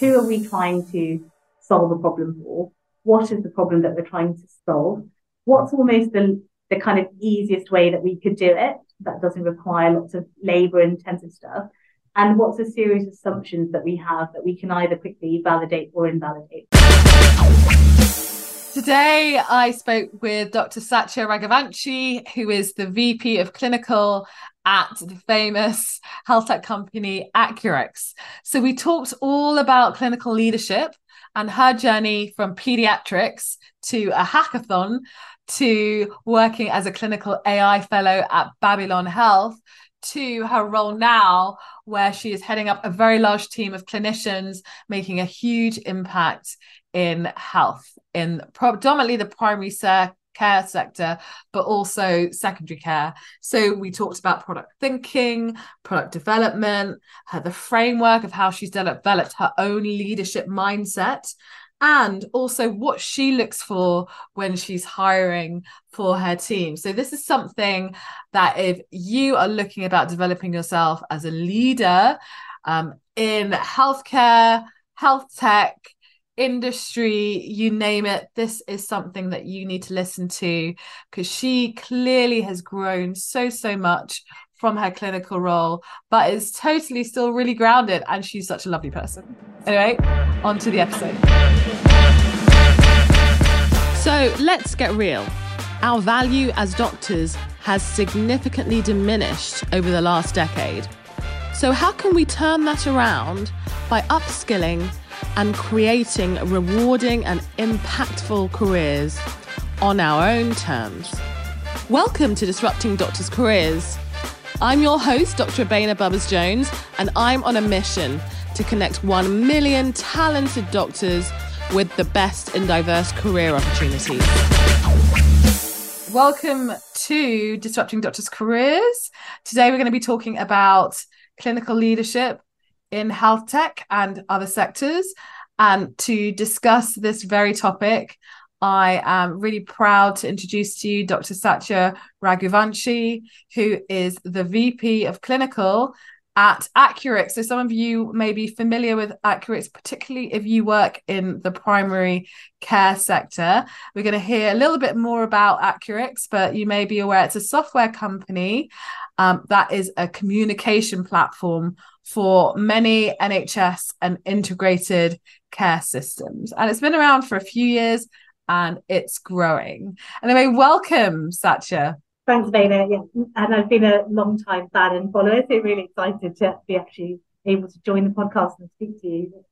Who are we trying to solve a problem for? What is the problem that we're trying to solve? What's almost the, the kind of easiest way that we could do it that doesn't require lots of labor intensive stuff? And what's a series of assumptions that we have that we can either quickly validate or invalidate? Today, I spoke with Dr. Satya Raghuvanshi, who is the VP of Clinical at the famous health tech company Accurx. So, we talked all about clinical leadership and her journey from pediatrics to a hackathon to working as a clinical AI fellow at Babylon Health to her role now, where she is heading up a very large team of clinicians, making a huge impact in health, in predominantly the primary care sector, but also secondary care. So we talked about product thinking, product development, her, the framework of how she's developed her own leadership mindset. And also what she looks for when she's hiring for her team. So, this is something that if you are looking about developing yourself as a leader um, in healthcare, health tech, industry, you name it, this is something that you need to listen to because she clearly has grown so, so much from her clinical role, but is totally still really grounded. And she's such a lovely person. Anyway, on to the episode. So let's get real. Our value as doctors has significantly diminished over the last decade. So, how can we turn that around by upskilling and creating rewarding and impactful careers on our own terms. Welcome to Disrupting Doctors' Careers. I'm your host, Dr. Abeyna Bubbers Jones, and I'm on a mission to connect 1 million talented doctors with the best in diverse career opportunities. Welcome to Disrupting Doctors' Careers. Today we're going to be talking about clinical leadership in health tech and other sectors. And to discuss this very topic, I am really proud to introduce to you Dr. Satya Raghuvanshi, who is the VP of Clinical at Accurx. So some of you may be familiar with Accurx, particularly if you work in the primary care sector. We're going to hear a little bit more about Accurx, but you may be aware it's a software company um, that is a communication platform for many NHS and integrated care systems. And it's been around for a few years and it's growing. Anyway, welcome, Satya. Thanks, Vena. Yeah. And I've been a long time fan and follower, so really excited to be actually able to join the podcast and speak to you.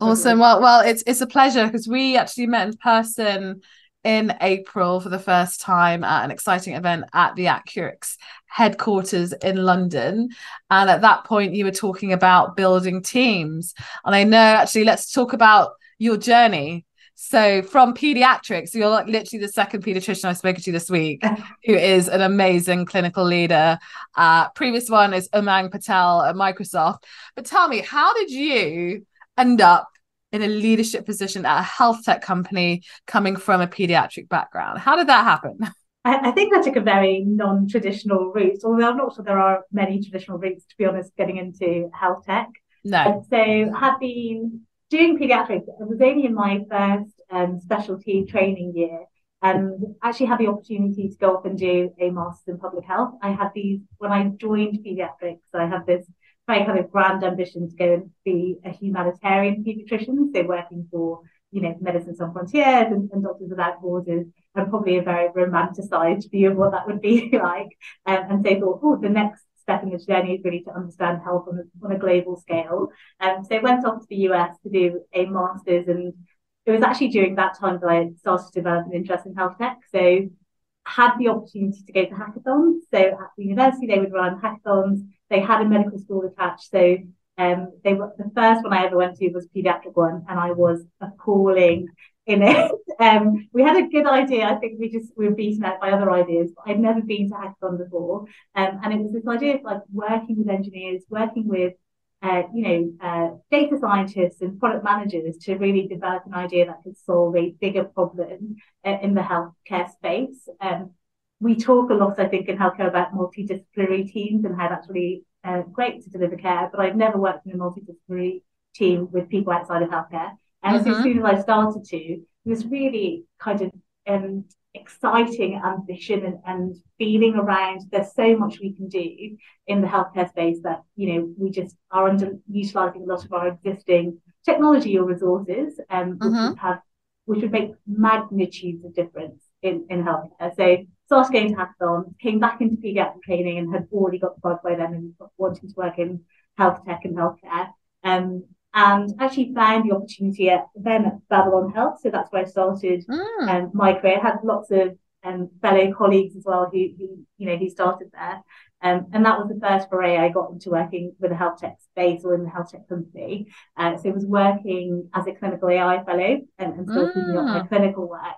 Awesome. Well, well, it's it's a pleasure because we actually met in person in April for the first time at an exciting event at the Accurx headquarters in London. And at that point, you were talking about building teams. And I know actually, let's talk about your journey so from pediatrics, you're like literally the second pediatrician I've spoken to this week, who is an amazing clinical leader. Uh, previous one is Umang Patel at Microsoft. But tell me, how did you end up in a leadership position at a health tech company coming from a pediatric background? How did that happen? I, I think I took a very non-traditional route, although I'm not sure there are many traditional routes, to be honest, getting into health tech. No. So have been doing pediatrics, I was only in my first um, specialty training year and actually had the opportunity to go off and do a master's in public health. I had these, when I joined pediatrics, I had this very kind of grand ambition to go and be a humanitarian pediatrician, so working for, you know, Medicine Sans Frontiers and, and Doctors Without Borders, and probably a very romanticized view of what that would be like. Um, and so thought, oh, the next step in the journey is really to understand health on a, on a global scale. Um, so I went off to the US to do a master's, and it was actually during that time that I started to develop an interest in health tech. So had the opportunity to go to hackathons. So at the university, they would run hackathons. They had a medical school attached. So um, they were the first one I ever went to was pediatric one, and I was appalling in it. Um, we had a good idea. I think we just we were beaten out by other ideas. But I'd never been to hackathon before, um, and it was this idea of like working with engineers, working with uh, you know uh, data scientists and product managers to really develop an idea that could solve a bigger problem uh, in the healthcare space. Um, we talk a lot, I think, in healthcare about multidisciplinary teams and how that's really uh, great to deliver care. But I've never worked in a multidisciplinary team with people outside of healthcare. And mm-hmm. as soon as I started to, it was really kind of um, exciting ambition and, and feeling around there's so much we can do in the healthcare space that you know we just are underutilizing a lot of our existing technology or resources um, which mm-hmm. would have which would make magnitudes of difference in, in healthcare. So started going to hackathons, came back into pediatric training and had already got the bug by then and wanting to work in health tech and healthcare. Um, and actually found the opportunity at then at Babylon Health. So that's where I started mm. um, my career. I had lots of um, fellow colleagues as well who, who you know who started there. Um, and that was the first foray I got into working with a health tech space or in the health tech company. Uh, so I was working as a clinical AI fellow and, and still keeping mm. up my clinical work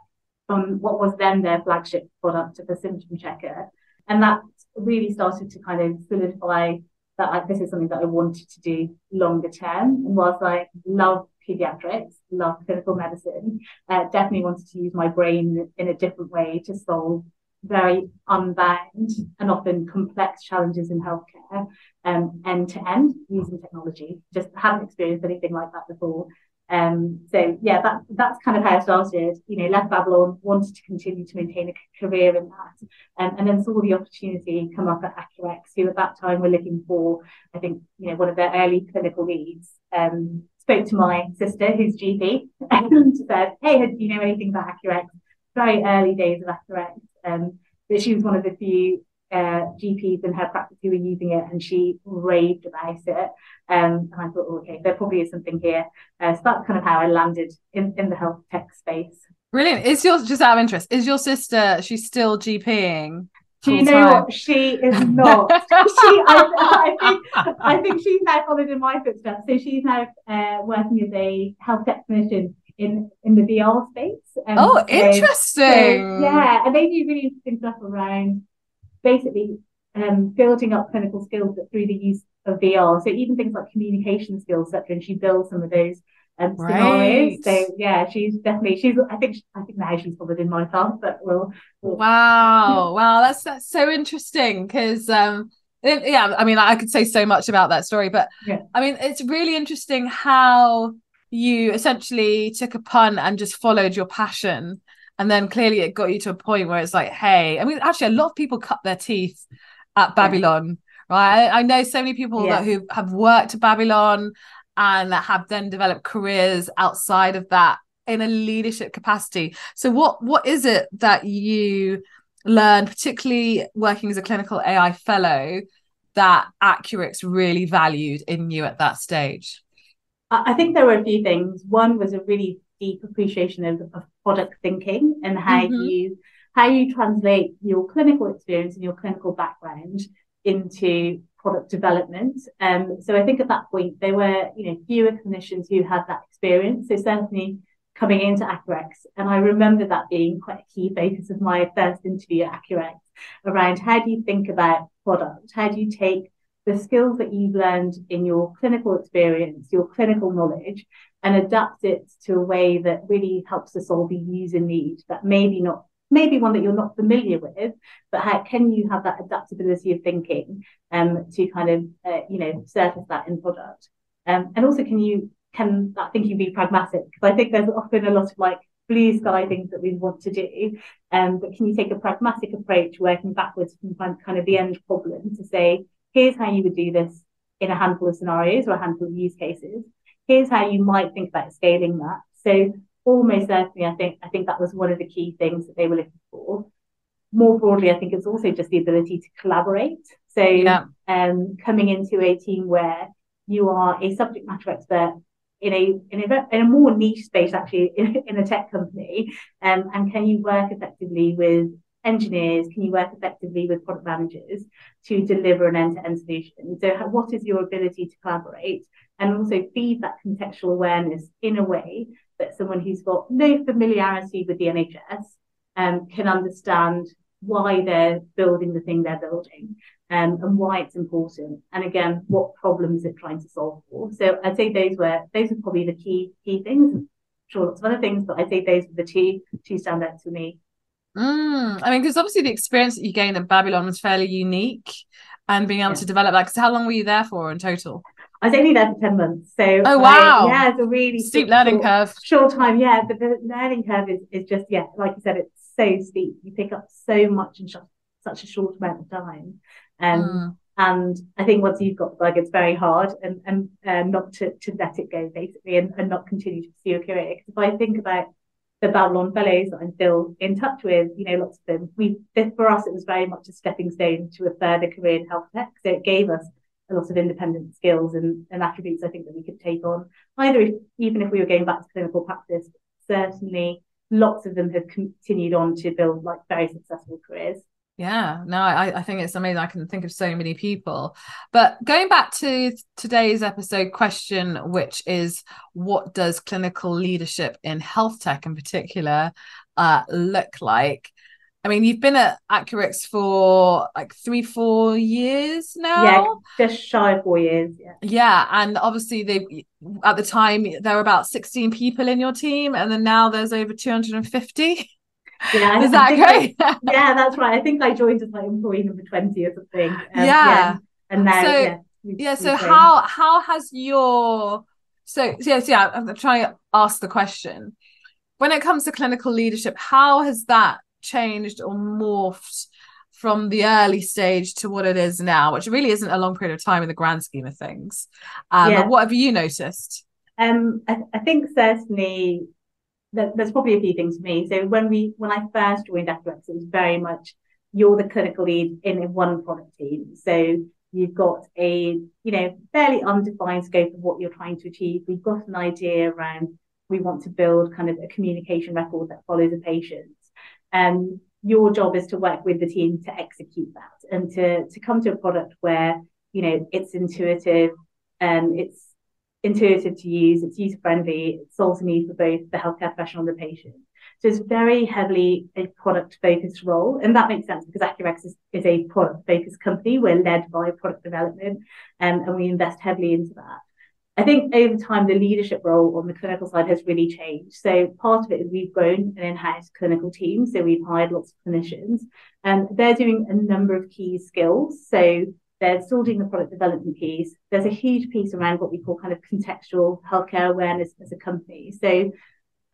on what was then their flagship product, of the symptom checker. And that really started to kind of solidify that like this is something that I wanted to do longer term. And whilst I love pediatrics, love clinical medicine, uh, definitely wanted to use my brain in a different way to solve very unbound and often complex challenges in healthcare um, end to end using technology. Just haven't experienced anything like that before. Um, so yeah, that that's kind of how I started. You know, left Babylon, wanted to continue to maintain a career in that, um, and then saw the opportunity come up at Accurx, who at that time were looking for, I think, you know, one of their early clinical leads. Um, spoke to my sister, who's GP, and said, "Hey, do you know anything about Accurx?" Very early days of Accurx, um, but she was one of the few uh, GPs in her practice who were using it, and she raved about it. Um, and I thought, oh, okay, there probably is something here. Uh, so that's kind of how I landed in, in the health tech space. Brilliant. Is your just out of interest? Is your sister? She's still GPing. Do you know time? what? She is not. she, I, I, think, I think she's now followed in my footsteps. So she's now uh, working as a health tech clinician in in the VR space. Um, oh, so, interesting. So, yeah, and they do really interesting stuff around basically um, building up clinical skills through the use of VR. So even things like communication skills, etc. And she builds some of those um, right. scenarios. So yeah, she's definitely she's. I think I think now she's probably in my class, but we'll. we'll wow, wow, that's that's so interesting because um yeah, I mean I could say so much about that story, but yeah. I mean it's really interesting how you essentially took a pun and just followed your passion and then clearly it got you to a point where it's like hey i mean actually a lot of people cut their teeth at babylon yeah. right I, I, know so many people yeah. that who have worked at babylon and that have then developed careers outside of that in a leadership capacity so what what is it that you learned particularly working as a clinical ai fellow that Accurx really valued in you at that stage I think there were a few things. One was a really deep appreciation of, of product thinking and how mm-hmm. you how you translate your clinical experience and your clinical background into product development. Um, so I think at that point there were you know fewer clinicians who had that experience. So certainly coming into Accurx, and I remember that being quite a key focus of my first interview at Accurx around how do you think about product? How do you take the skills that you've learned in your clinical experience, your clinical knowledge, and adapt it to a way that really helps to solve a user need that maybe not maybe one that you're not familiar with, but how can you have that adaptability of thinking um, to kind of uh, you know surface that in product, um, and also can you can that thinking be pragmatic? Because I think there's often a lot of like blue sky things that we want to do, um, but can you take a pragmatic approach, working backwards from kind of the end problem to say here's how you would do this in a handful of scenarios or a handful of use cases. Here's how you might think about scaling that. So almost certainly, I think I think that was one of the key things that they were looking for. More broadly, I think it's also just the ability to collaborate. So yeah. um, coming into a team where you are a subject matter expert in a in a, in a more niche space actually in, in a tech company um, and can you work effectively with engineers can you work effectively with product managers to deliver an end-to-end solution? So what is your ability to collaborate? And also feed that contextual awareness in a way that someone who's got no familiarity with the nhs um, can understand why they're building the thing they're building um, and why it's important and again what problems it's trying to solve for. So i'd say those were those are probably the key key things. Sure lots of other things but i'd say those were the two two standouts for me Mm, I mean, because obviously the experience that you gained in Babylon was fairly unique and being able yeah. to develop that. Because how long were you there for in total? I was only there for 10 months. So Oh wow. I, yeah, it's a really steep short- learning curve. short time, yeah. But the learning curve is, is just, yeah, like you said, it's so steep. You pick up so much in sh- such a short amount of time. Um, Mm. And I think once you've got the bug, it's very hard and, and um, not to, to let it go, basically, and, and not continue to pursue a career. Because if I think about the Babylon Fellows that I'm still in touch with, you know, lots of them, we, for us, it was very much a stepping stone to a further career in health tech. So it gave us a lot of independent skills and, and attributes I think that we could take on, either if, even if we were going back to clinical practice, certainly lots of them have continued on to build like very successful careers. Yeah, no, I, I think it's amazing. I can think of so many people. But going back to today's episode question, which is what does clinical leadership in health tech in particular uh, look like? I mean, you've been at Accurx for like three, four years now. Yeah, just shy of four years. Yeah. Yeah, and obviously they at the time there were about 16 people in your team, and then now there's over 250. Yeah, Is that I- great? yeah, that's right. I think I joined as like employee number 20 or something. Um, Yeah. And now, So- yeah. yeah so how how has your so yes yeah i'm trying to ask the question when it comes to clinical leadership how has that changed or morphed from the early stage to what it is now which really isn't a long period of time in the grand scheme of things um Yeah. but what have you noticed Um, I, I think certainly that there's probably a few things for me. So when we when I first joined Accurx, it was very much you're the clinical lead in a one product team. So you've got a you know fairly undefined scope of what you're trying to achieve. We've got an idea around we want to build kind of a communication record that follows the patient. Um, your job is to work with the team to execute that and to to come to a product where you know it's intuitive and it's intuitive to use, it's user friendly, it solves a need for both the healthcare professional and the patient. So it's very heavily a product focused role. And that makes sense because Accurx is, is a product focused company. We're led by product development um, and we invest heavily into that. I think over time, the leadership role on the clinical side has really changed. So part of it is we've grown an in-house clinical team. So we've hired lots of clinicians and they're doing a number of key skills. So they're still doing the product development piece. There's a huge piece around what we call kind of contextual healthcare awareness as a company. So,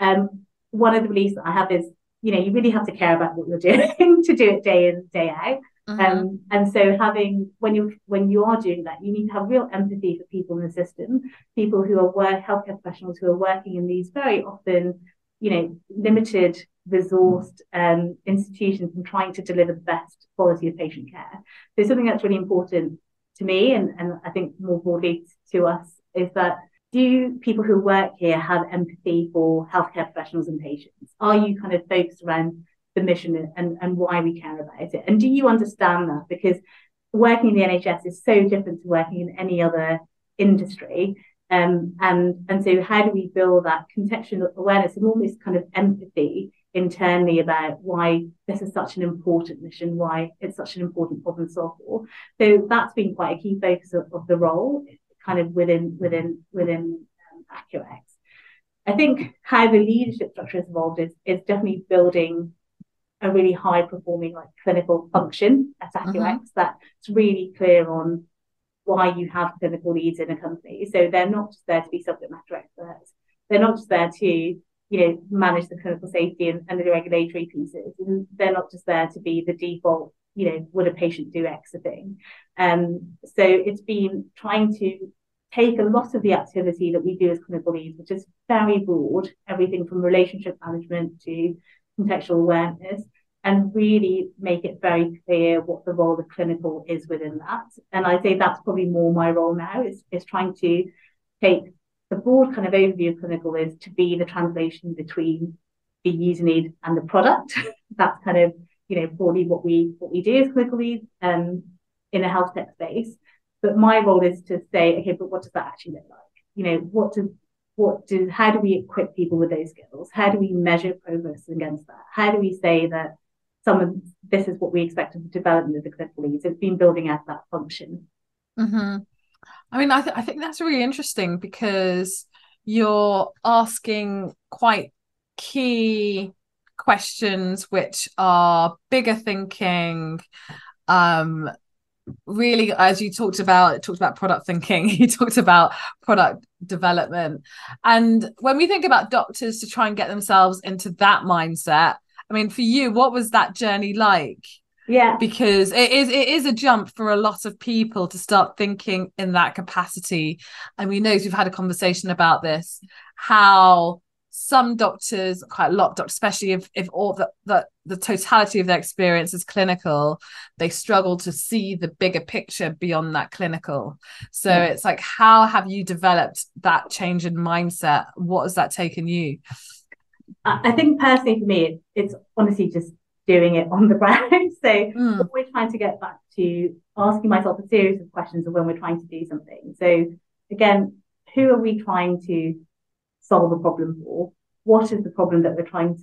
um, one of the beliefs that I have is, you know, you really have to care about what you're doing to do it day in, day out. Mhm. Um, and so having when you when you are doing that, you need to have real empathy for people in the system, people who are work healthcare professionals who are working in these very often, you know, limited resourced um, institutions and trying to deliver the best quality of patient care. So something that's really important to me and, and I think more broadly to us is that do people who work here have empathy for healthcare professionals and patients? Are you kind of focused around the mission and, and why we care about it? And do you understand that? Because working in the NHS is so different to working in any other industry. Um, and, and so how do we build that contextual awareness and almost kind of empathy internally about why this is such an important mission, why it's such an important problem to solve for. So that's been quite a key focus of, of the role, kind of within within within um, Accurx. I think how the leadership structure has evolved is is definitely building a really high performing like clinical function at Accurx that's really clear on why you have clinical leads in a company. So they're not just there to be subject matter experts. They're not just there to, you know, manage the clinical safety and, and the regulatory pieces. And they're not just there to be the default, you know, would a patient do X thing. Um, so it's been trying to take a lot of the activity that we do as clinical leads, which is very broad, everything from relationship management to contextual awareness, and really make it very clear what the role of clinical is within that. And I say that's probably more my role now is, is trying to take the broad kind of overview of clinical is to be the translation between the user need and the product. that's kind of, you know, broadly what we what we do as clinical leads um, in a health tech space. But my role is to say, okay, but what does that actually look like? You know, what does what do how do we equip people with those skills? How do we measure progress against that? How do we say that some of this is what we expect of the development of the clinical leads? It's been building out that function. Mm-hmm. I mean, I, th- I think that's really interesting because you're asking quite key questions, which are bigger thinking, um, really as you talked about talked about product thinking you talked about product development. And when we think about doctors to try and get themselves into that mindset i mean for you what was that journey like yeah because it is it is a jump for a lot of people to start thinking in that capacity and we know we've had a conversation about this how some doctors, quite a lot of doctors, especially if if all the, the the totality of their experience is clinical, they struggle to see the bigger picture beyond that clinical. So yeah. it's like, how have you developed that change in mindset? What has that taken you? I think personally for me, it's honestly just doing it on the ground. so mm. we're trying to get back to asking myself a series of questions of when we're trying to do something. So again, who are we trying to solve a problem for? What is the problem that we're trying to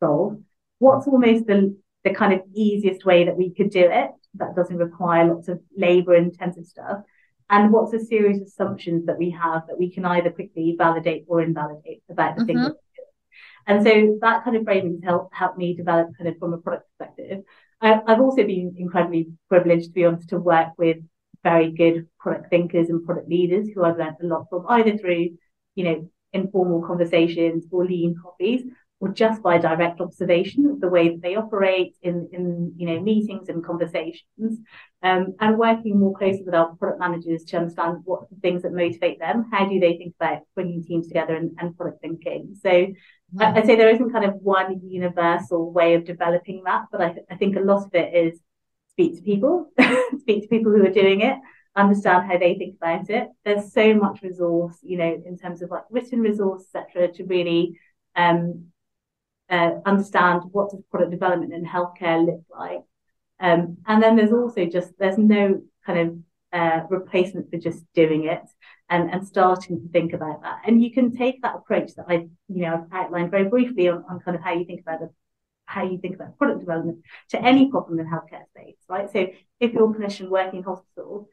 solve? What's almost the, the kind of easiest way that we could do it that doesn't require lots of labor intensive stuff? And what's a series of assumptions that we have that we can either quickly validate or invalidate about the mm-hmm. thing and so that kind of framing has helped, helped me develop kind of from a product perspective. I, I've also been incredibly privileged, to be honest, to work with very good product thinkers and product leaders who I've learned a lot from, either through, you know, informal conversations or lean coffees, or just by direct observation of the way that they operate in, in you know meetings and conversations, um, and working more closely with our product managers to understand what the things that motivate them. How do they think about bringing teams together and, and product thinking? So mm-hmm. I'd say there isn't kind of one universal way of developing that, but I, I think a lot of it is speak to people, speak to people who are doing it, understand how they think about it. There's so much resource, you know, in terms of like written resource, etc., to really um, uh, understand what does product development in healthcare look like. Um, and then there's also just there's no kind of uh, replacement for just doing it and, and starting to think about that. And you can take that approach that I, you know, I've outlined very briefly on, on kind of how you think about it how you think about product development to any problem in healthcare space, right? So if you're a clinician working in hospital,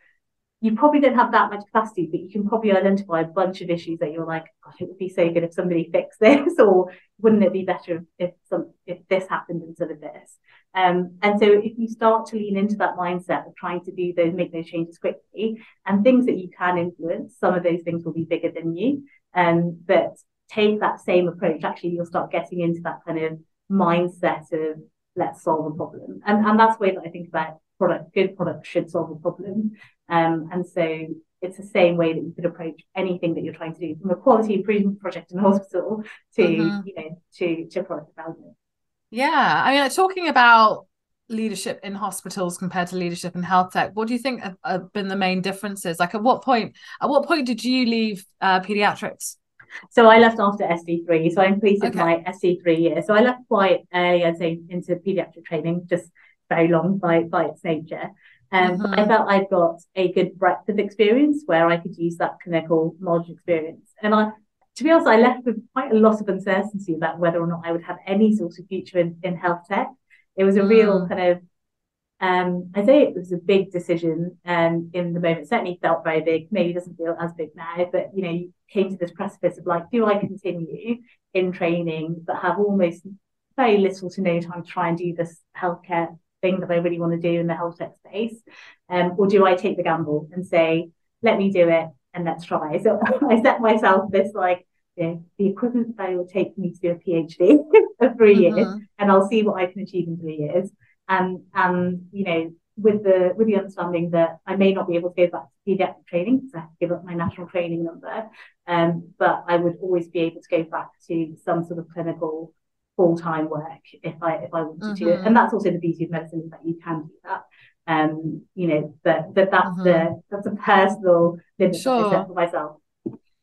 you probably don't have that much capacity, but you can probably identify a bunch of issues that you're like, gosh, it would be so good if somebody fixed this, or wouldn't it be better if some if this happened instead of this? Um, and so if you start to lean into that mindset of trying to do those, make those changes quickly, and things that you can influence, some of those things will be bigger than you. Um, but take that same approach, actually, you'll start getting into that kind of mindset of let's solve a problem. And and that's the way that I think about product. Good product should solve a problem. Um, and so it's the same way that you could approach anything that you're trying to do from a quality improvement project in a hospital to mm-hmm. you know to to product development yeah i mean like, talking about leadership in hospitals compared to leadership in health tech what do you think have, have been the main differences like at what point at what point did you leave uh, pediatrics so I left after ST3. So I completed okay. my ST3 year. So I left quite, uh, I'd say, into pediatric training, just very long by, by its nature. Um, mm-hmm. But I felt I'd got a good breadth of experience where I could use that clinical knowledge experience. And I, to be honest, I left with quite a lot of uncertainty about whether or not I would have any sort of future in, in health tech. It was a mm. real kind of, um, I say it was a big decision um, in the moment. It certainly felt very big. Maybe doesn't feel as big now, but you know, you came to this precipice of like, do I continue in training but have almost very little to no time to try and do this healthcare thing that I really want to do in the health tech space? Um, or do I take the gamble and say, let me do it and let's try? So I set myself this like, you know, the equivalent that will take me to do a PhD for 3 mm-hmm. years, and I'll see what I can achieve in three years. And and you know, with the with the understanding that I may not be able to go back to pediatric training because I have to give up my national training number, um, but I would always be able to go back to some sort of clinical full time work if I if I wanted mm-hmm. to. And that's also the beauty of medicine is that you can do that. Um, you know, but but that's mm-hmm. the that's a personal limit sure. Set for myself.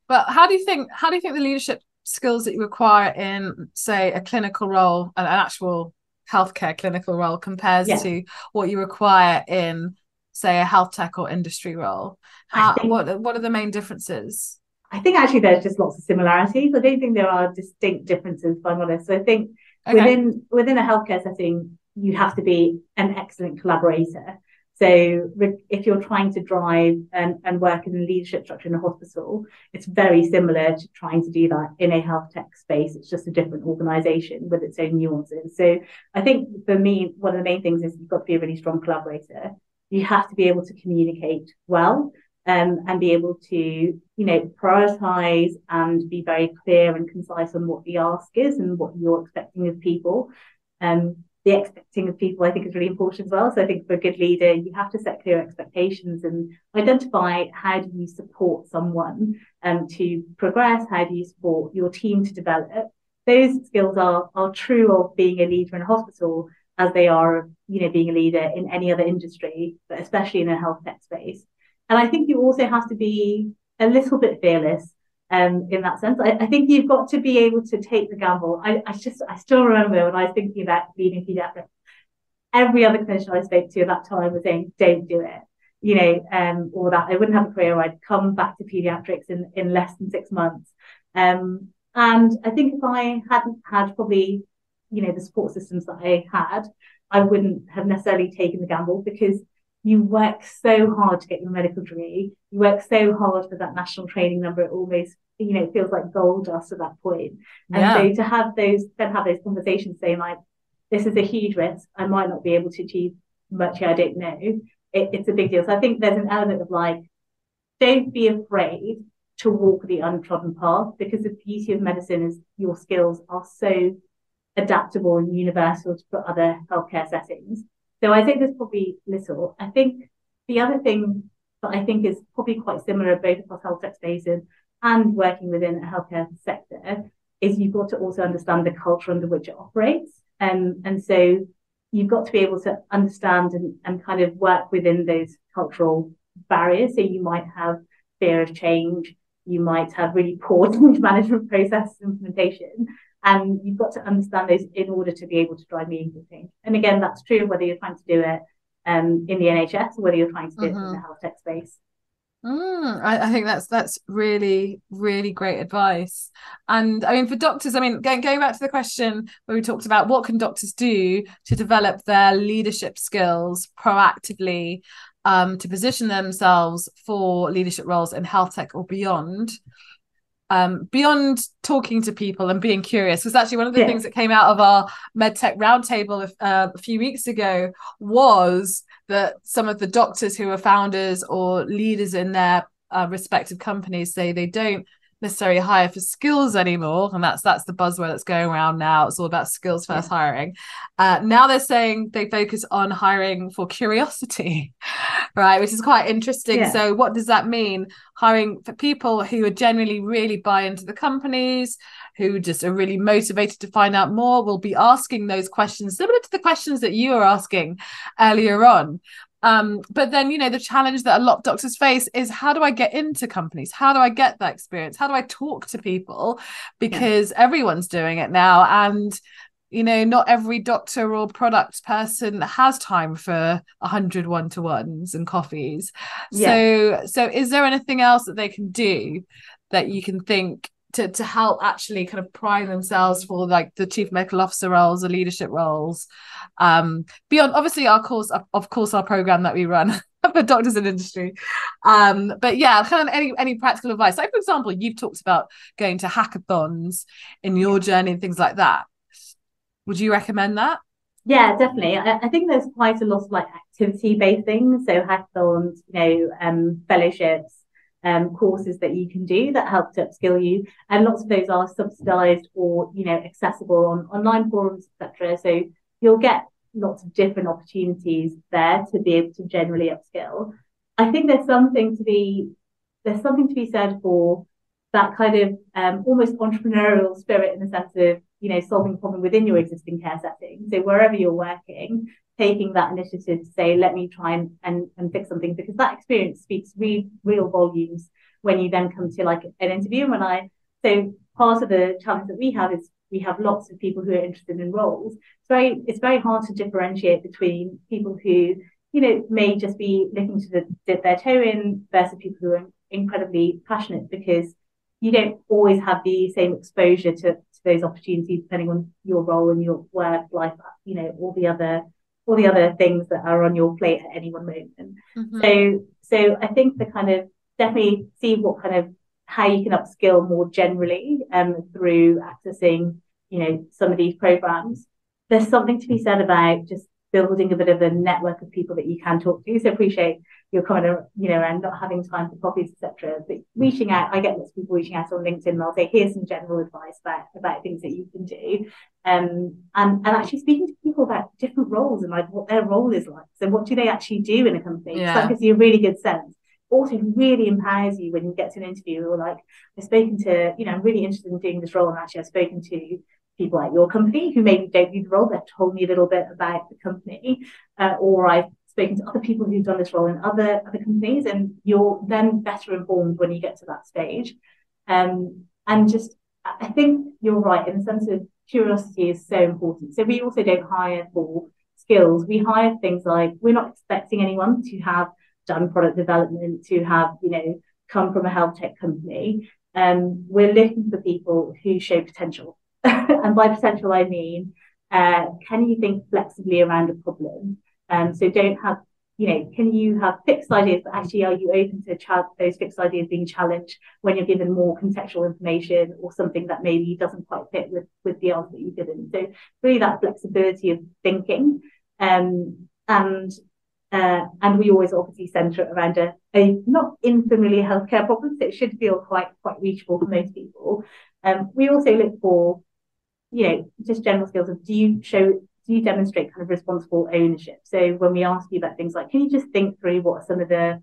But how do you think how do you think the leadership skills that you require in say a clinical role, an, actual healthcare clinical role compares yeah. to what you require in say a health tech or industry role? How, think, what what are the main differences? I think actually there's just lots of similarities. I don't think there are distinct differences, if I'm honest. So I think okay. within within a healthcare setting, you have to be an excellent collaborator. So if you're trying to drive and, and work in a leadership structure in a hospital, it's very similar to trying to do that in a health tech space. It's just a different organization with its own nuances. So I think for me, one of the main things is you've got to be a really strong collaborator. you have to be able to communicate well um, and be able to, you know, prioritize and be very clear and concise on what the ask is and what you're expecting of people. Um, the expecting of people, I think, is really important as well. So I think for a good leader, you have to set clear expectations and identify how do you support someone um, to progress, how do you support your team to develop. Those skills are are true of being a leader in a hospital as they are of, you know, being a leader in any other industry, but especially in a health tech space. And I think you also have to be a little bit fearless um, in that sense. I, I, think you've got to be able to take the gamble. I, I just, I still remember when I was thinking about leading pediatrics, every other clinician I spoke to at that time was saying, don't do it. You know, um, or that I wouldn't have a career. I'd come back to pediatrics in, in less than six months. Um, and I think if I hadn't had probably, you know, the support systems that I had, I wouldn't have necessarily taken the gamble because you work so hard to get your medical degree. You work so hard for that national training number. It almost, you know, feels like gold dust at that point. And yeah. so to have those, then have those conversations saying like, this is a huge risk. I might not be able to achieve much here. I don't know. It, it's a big deal. So I think there's an element of like, don't be afraid to walk the untrodden path because the beauty of medicine is your skills are so adaptable and universal to other healthcare settings. So I think there's probably little. I think the other thing that I think is probably quite similar both across health tech spaces and working within a healthcare sector is you've got to also understand the culture under which it operates. Um, and so you've got to be able to understand and, and kind of work within those cultural barriers. So you might have fear of change, you might have really poor change management process implementation, and you've got to understand those in order to be able to drive meaningful change. And again, that's true whether you're trying to do it um, in the NHS or whether you're trying to do mm-hmm. it in the mm-hmm. health tech space. Mm, I, I, think that's that's really really great advice. And I mean, for doctors, I mean, going going back to the question where we talked about what can doctors do to develop their leadership skills proactively um, to position themselves for leadership roles in health tech or beyond um, beyond talking to people and being curious because actually one of the yeah. things that came out of our medtech roundtable uh, a few weeks ago was that some of the doctors who are founders or leaders in their uh, respective companies say they don't necessarily hire for skills anymore and that's that's the buzzword that's going around now. It's all about skills first yeah. hiring. Uh, now they're saying they focus on hiring for curiosity right which is quite interesting. Yeah. so what does that mean? Hiring for people who are generally really buy into the companies who just are really motivated to find out more will be asking those questions similar to the questions that you were asking earlier on um, but then, you know, the challenge that a lot of doctors face is how do I get into companies? How do I get that experience? How do I talk to people? Because yeah. everyone's doing it now. And you know not every doctor or product person has time for a hundred one-to-ones and coffees yeah. so so is there anything else that they can do that you can think to to help actually kind of prime themselves for like the chief medical officer roles the leadership roles. Um beyond obviously our course of course our program that we run for doctors in industry. Um but yeah kind of any any practical advice. Like for example you've talked about going to hackathons in your journey and things like that. Would you recommend that? Yeah, definitely. I, I, think there's quite a lot of like activity based things. So hackathons, you know, um, fellowships, um, courses that you can do that help to upskill you. And lots of those are subsidized or, you know, accessible on online forums, etc. So you'll get lots of different opportunities there to be able to generally upskill. I think there's something to be there's something to be said for that kind of um, almost entrepreneurial spirit in the sense of you know solving a problem within your existing care setting. So wherever you're working, taking that initiative to say, let me try and, and, and fix something because that experience speaks re- real volumes when you then come to like an interview. And when I, so part of the challenge that we have is we have lots of people who are interested in roles. It's very, it's very hard to differentiate between people who, you know, may just be looking to the, dip their toe in versus people who are incredibly passionate because you don't always have the same exposure to, to those opportunities depending on your role and your work life, you know, all the other all the other things that are on your plate at any one moment. Mm-hmm. So, so I think the kind of definitely see what kind of how you can upskill more generally um, through accessing, you know, some of these programs. There's something to be said about just building a bit of a network of people that you can talk to. So appreciate your of, you know, and not having time for coffees, etc. But reaching out, I get lots of people reaching out on LinkedIn and they'll say, here's some general advice about, about things that you can do. Um, and, and actually speaking to people about different roles and like what their role is like. So what do they actually do in a company? Yeah. So that gives you a really good sense. Also really empowers you when you get to an interview or like I've spoken to, you know, I'm really interested in doing this role and actually I've spoken to people at your company who maybe don't do the role. They've told me a little bit about the company, uh, or I've spoken to other people who've done this role in other other companies, and you're then better informed when you get to that stage. Um, and just, I think you're right in the sense of curiosity is so important. So we also don't hire for skills. We hire things like we're not expecting anyone to have done product development, to have you know come from a health tech company. Um, we're looking for people who show potential and by potential, I mean, uh, can you think flexibly around a problem? Um, so don't have, you know, can you have fixed ideas, but actually are you open to ch- those fixed ideas being challenged when you're given more contextual information or something that maybe doesn't quite fit with, with the answer that you given? So really that flexibility of thinking. Um, and uh, and we always obviously centre it around a, a not unfamiliar healthcare problem, so it should feel quite quite reachable for most people. Um, we also look for you know, just general skills of do you show, do you demonstrate kind of responsible ownership? So when we ask you about things like, can you just think through what are some of the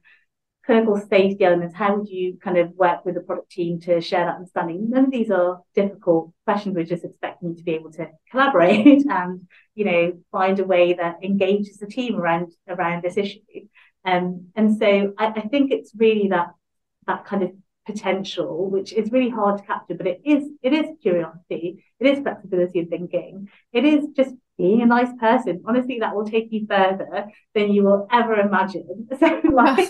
clinical safety elements? How would you kind of work with the product team to share that understanding? None of these are difficult questions. We're just expecting you to be able to collaborate and, you know, find a way that engages the team around around this issue. Um, and so I, I think it's really that that kind of potential, which is really hard to capture, but it is it is curiosity, it is flexibility of thinking, it is just being a nice person. Honestly, that will take you further than you will ever imagine. So like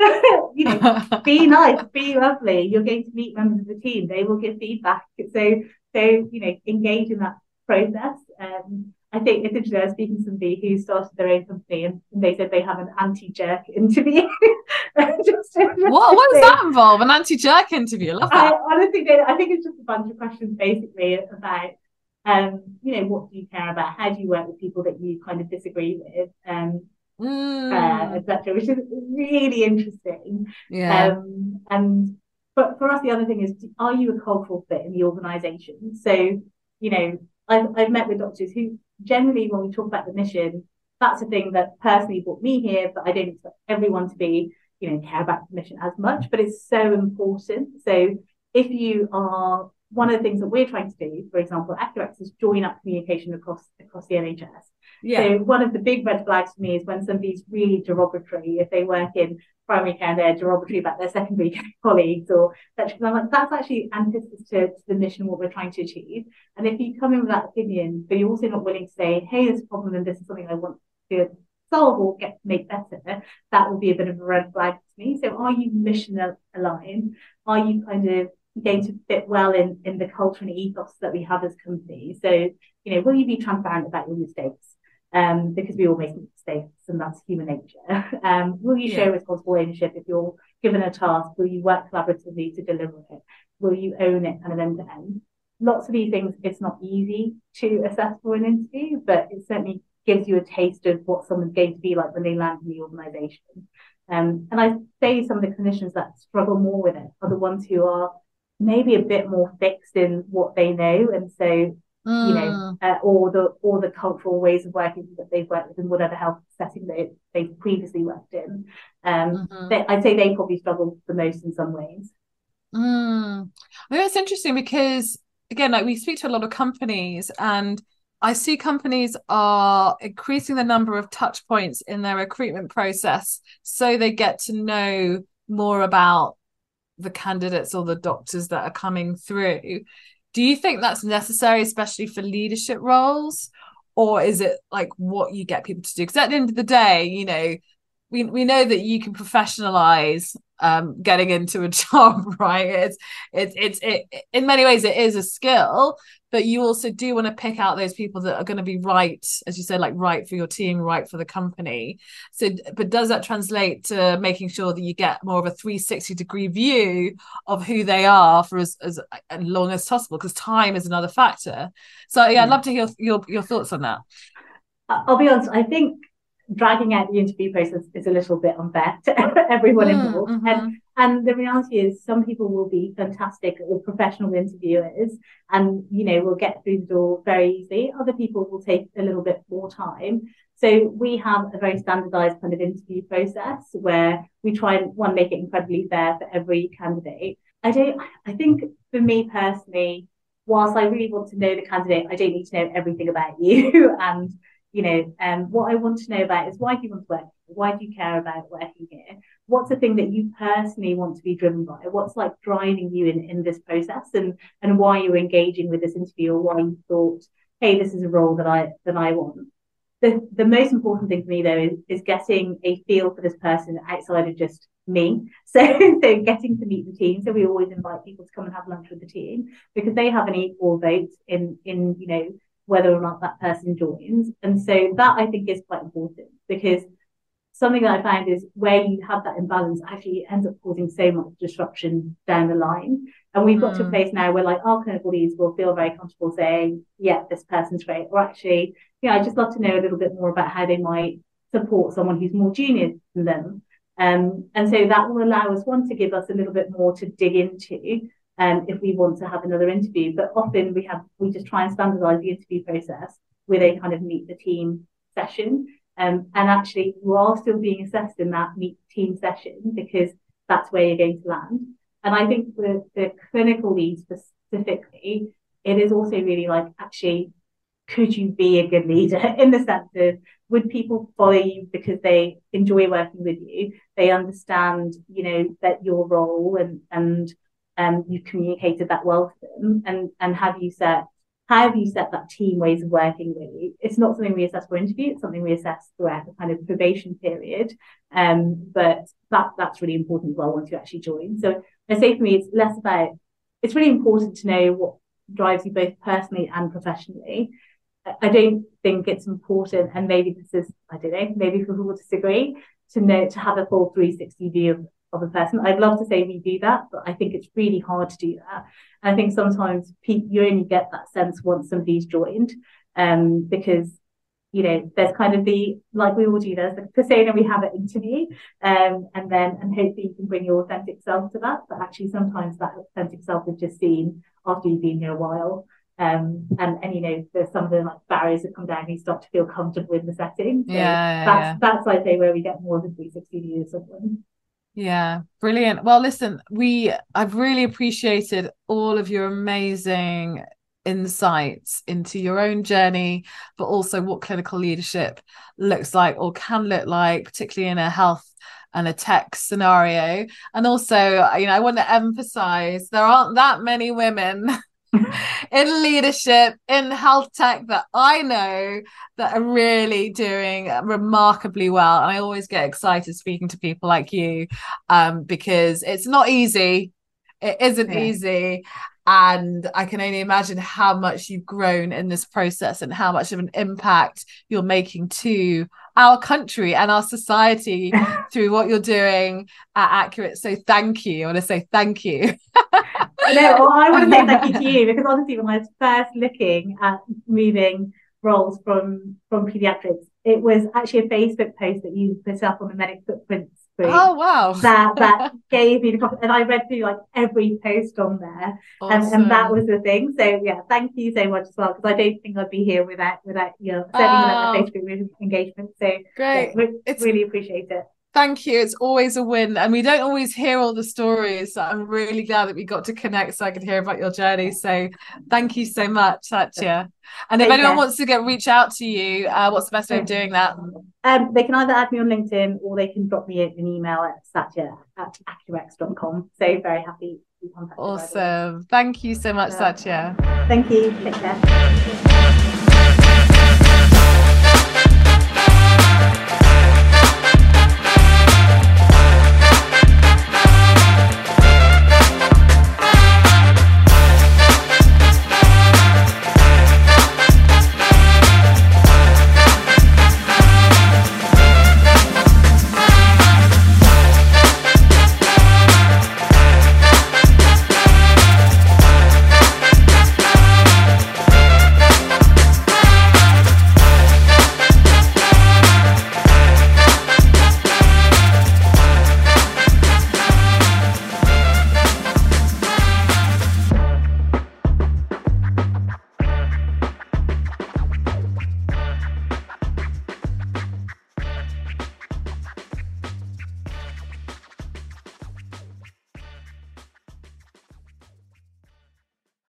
you know, be nice, be lovely. You're going to meet members of the team. They will give feedback. So so you know, engage in that process. Um, I think it's interesting. I was speaking to somebody who started their own company and they said they have an anti-jerk interview. just, what, what does that involve? An anti-jerk interview? I. I honestly I think it's just a bunch of questions basically about um, you know, what do you care about? How do you work with people that you kind of disagree with? Um, mm. uh, etc. Which is really interesting. Yeah. Um, and but for us, the other thing is, are you a cultural fit in the organisation? So, you know, I've, I've met with doctors who generally, when we talk about the mission, that's a thing that personally brought me here, but I don't expect everyone to be, you know, care about the mission as much, but it's so important. So if you are one of the things that we're trying to do, for example, Accurx is join up communication across across the NHS. Yeah. So one of the big red flags for me is when somebody's really derogatory, if they work in primary care, and they're derogatory about their secondary care colleagues or that's, that's actually antithesis to, to, the mission, what we're trying to achieve. And if you come in with that opinion, but you're also not willing to say, hey, there's a problem and this is something I want to solve or get make better, that will be a bit of a red flag to me. So are you mission aligned? Are you kind of going to fit well in, in the culture and ethos that we have as companies? So, you know, will you be transparent about your mistakes? um, because we all make mistakes and that's human nature. Um, will you show responsible ownership if you're given a task? Will you work collaboratively to deliver it? Will you own it kind of end to end? Lots of these things, it's not easy to assess for an interview, but it certainly gives you a taste of what someone's going to be like when they land in the organization. Um, and I say some of the clinicians that struggle more with it are the ones who are maybe a bit more fixed in what they know. And so mm. you know, mm. uh, or the or the cultural ways of working that they've worked with in whatever health setting they they've previously worked in. Um, mm-hmm. they, I'd say they probably struggle the most in some ways. Mm. I think it's interesting because again, like we speak to a lot of companies and. I see companies are increasing the number of touch points in their recruitment process so they get to know more about the candidates or the doctors that are coming through do you think that's necessary especially for leadership roles? Or is it like what you get people to do? Because at the end of the day you know we, we know that you can professionalize um, getting into a job right? It's it's it's it, in many ways it is a skill but you also do want to pick out those people that are going to be right as you said like right for your team right for the company. So but does that translate to making sure that you get more of a 360 degree view of who they are for as, as long as possible? Because time is another factor. So yeah i'd hmm. love to hear your your thoughts on that. I'll be honest, I think dragging out the interview process is a little bit unfair to everyone mm, involved. Mm-hmm. And and the reality is some people will be fantastic or professional interviewers and you know will get through the door very easily. Other people will take a little bit more time. So we have a very standardized kind of interview process where we try and one make it incredibly fair for every candidate. I don't I think for me personally, whilst I really want to know the candidate, I don't need to know everything about you and you know, um, what I want to know about is why do you want to work? Why do you care about working here? What's the thing that you personally want to be driven by? What's like driving you in, in this process and and why you're engaging with this interview or why you thought, hey, this is a role that I that I want. The the most important thing for me though is, is getting a feel for this person outside of just me. So, so getting to meet the team. So we always invite people to come and have lunch with the team because they have an equal vote in in you know whether or not that person joins. And so that I think is quite important because something that I find is where you have that imbalance actually ends up causing so much disruption down the line. And we've got mm. to a hmm. place now where like our clinical leads will feel very comfortable saying, yeah, this person's great. Or actually, you know, I just love to know a little bit more about how they might support someone who's more junior than them. Um, and so that will allow us one to give us a little bit more to dig into um, if we want to have another interview. But often we have we just try and standardize the interview process with a kind of meet the team session. Um, and actually, you are still being assessed in that meet team session because that's where you're going to land. And I think for the clinical lead specifically, it is also really like actually, could you be a good leader in the sense of would people follow you because they enjoy working with you? They understand, you know, that your role and and um, you've communicated that well to them? And and have you set how have you set that team ways of working really it's not something we assess for interview it's something we assess throughout the kind of probation period. Um, but that that's really important as well once you actually join. So i say for me it's less about it's really important to know what drives you both personally and professionally. I don't think it's important and maybe this is i don't know maybe people will disagree to know to have a full 360 view of of a person. I'd love to say we do that, but I think it's really hard to do that. I think sometimes people, you only get that sense once somebody's joined, um, because you know there's kind of the like we all do. There's the persona we have at interview, um, and then and hopefully you can bring your authentic self to that. But actually, sometimes that authentic self is just seen after you've been here a while. Um, and and you know there's some of the like barriers that come down and you start to feel comfortable in the setting. So yeah, that's yeah. that's I'd say where we get more of the 360 view of someone. Yeah, brilliant. Well, listen, we I've really appreciated all of your amazing insights into your own journey, but also what clinical leadership looks like or can look like, particularly in a health and a tech scenario. And also, you know, I want to emphasize there aren't that many women in leadership in health tech that I know that are really doing remarkably well. And I always get excited speaking to people like you um, because it's not easy. It isn't yeah. easy. And I can only imagine how much you've grown in this process and how much of an impact you're making to our country and our society through what you're doing at Accurx. So thank you. I want to say thank you. no, well, I want to say thank you to you because honestly, when I was first looking at moving roles from from pediatrics, it was actually a Facebook post that you put up on the medic footprints group. Oh wow! That that gave me the and I read through like every post on there, awesome. and, and that was the thing. So yeah, thank you so much as well because I don't think I'd be here without without you know, certainly oh. without the Facebook engagement. So great, yeah, it's, really appreciate it. Thank you. It's always a win. And we don't always hear all the stories. So I'm really glad that we got to connect so I could hear about your journey. So thank you so much, Satya. And if Take anyone care. wants to get reach out to you, uh, what's the best way of doing that? Um, they can either add me on LinkedIn or they can drop me an email at satya at accurx.com. So very happy to be contacted. Awesome. Thank you so much, Satya. Thank you. Take care.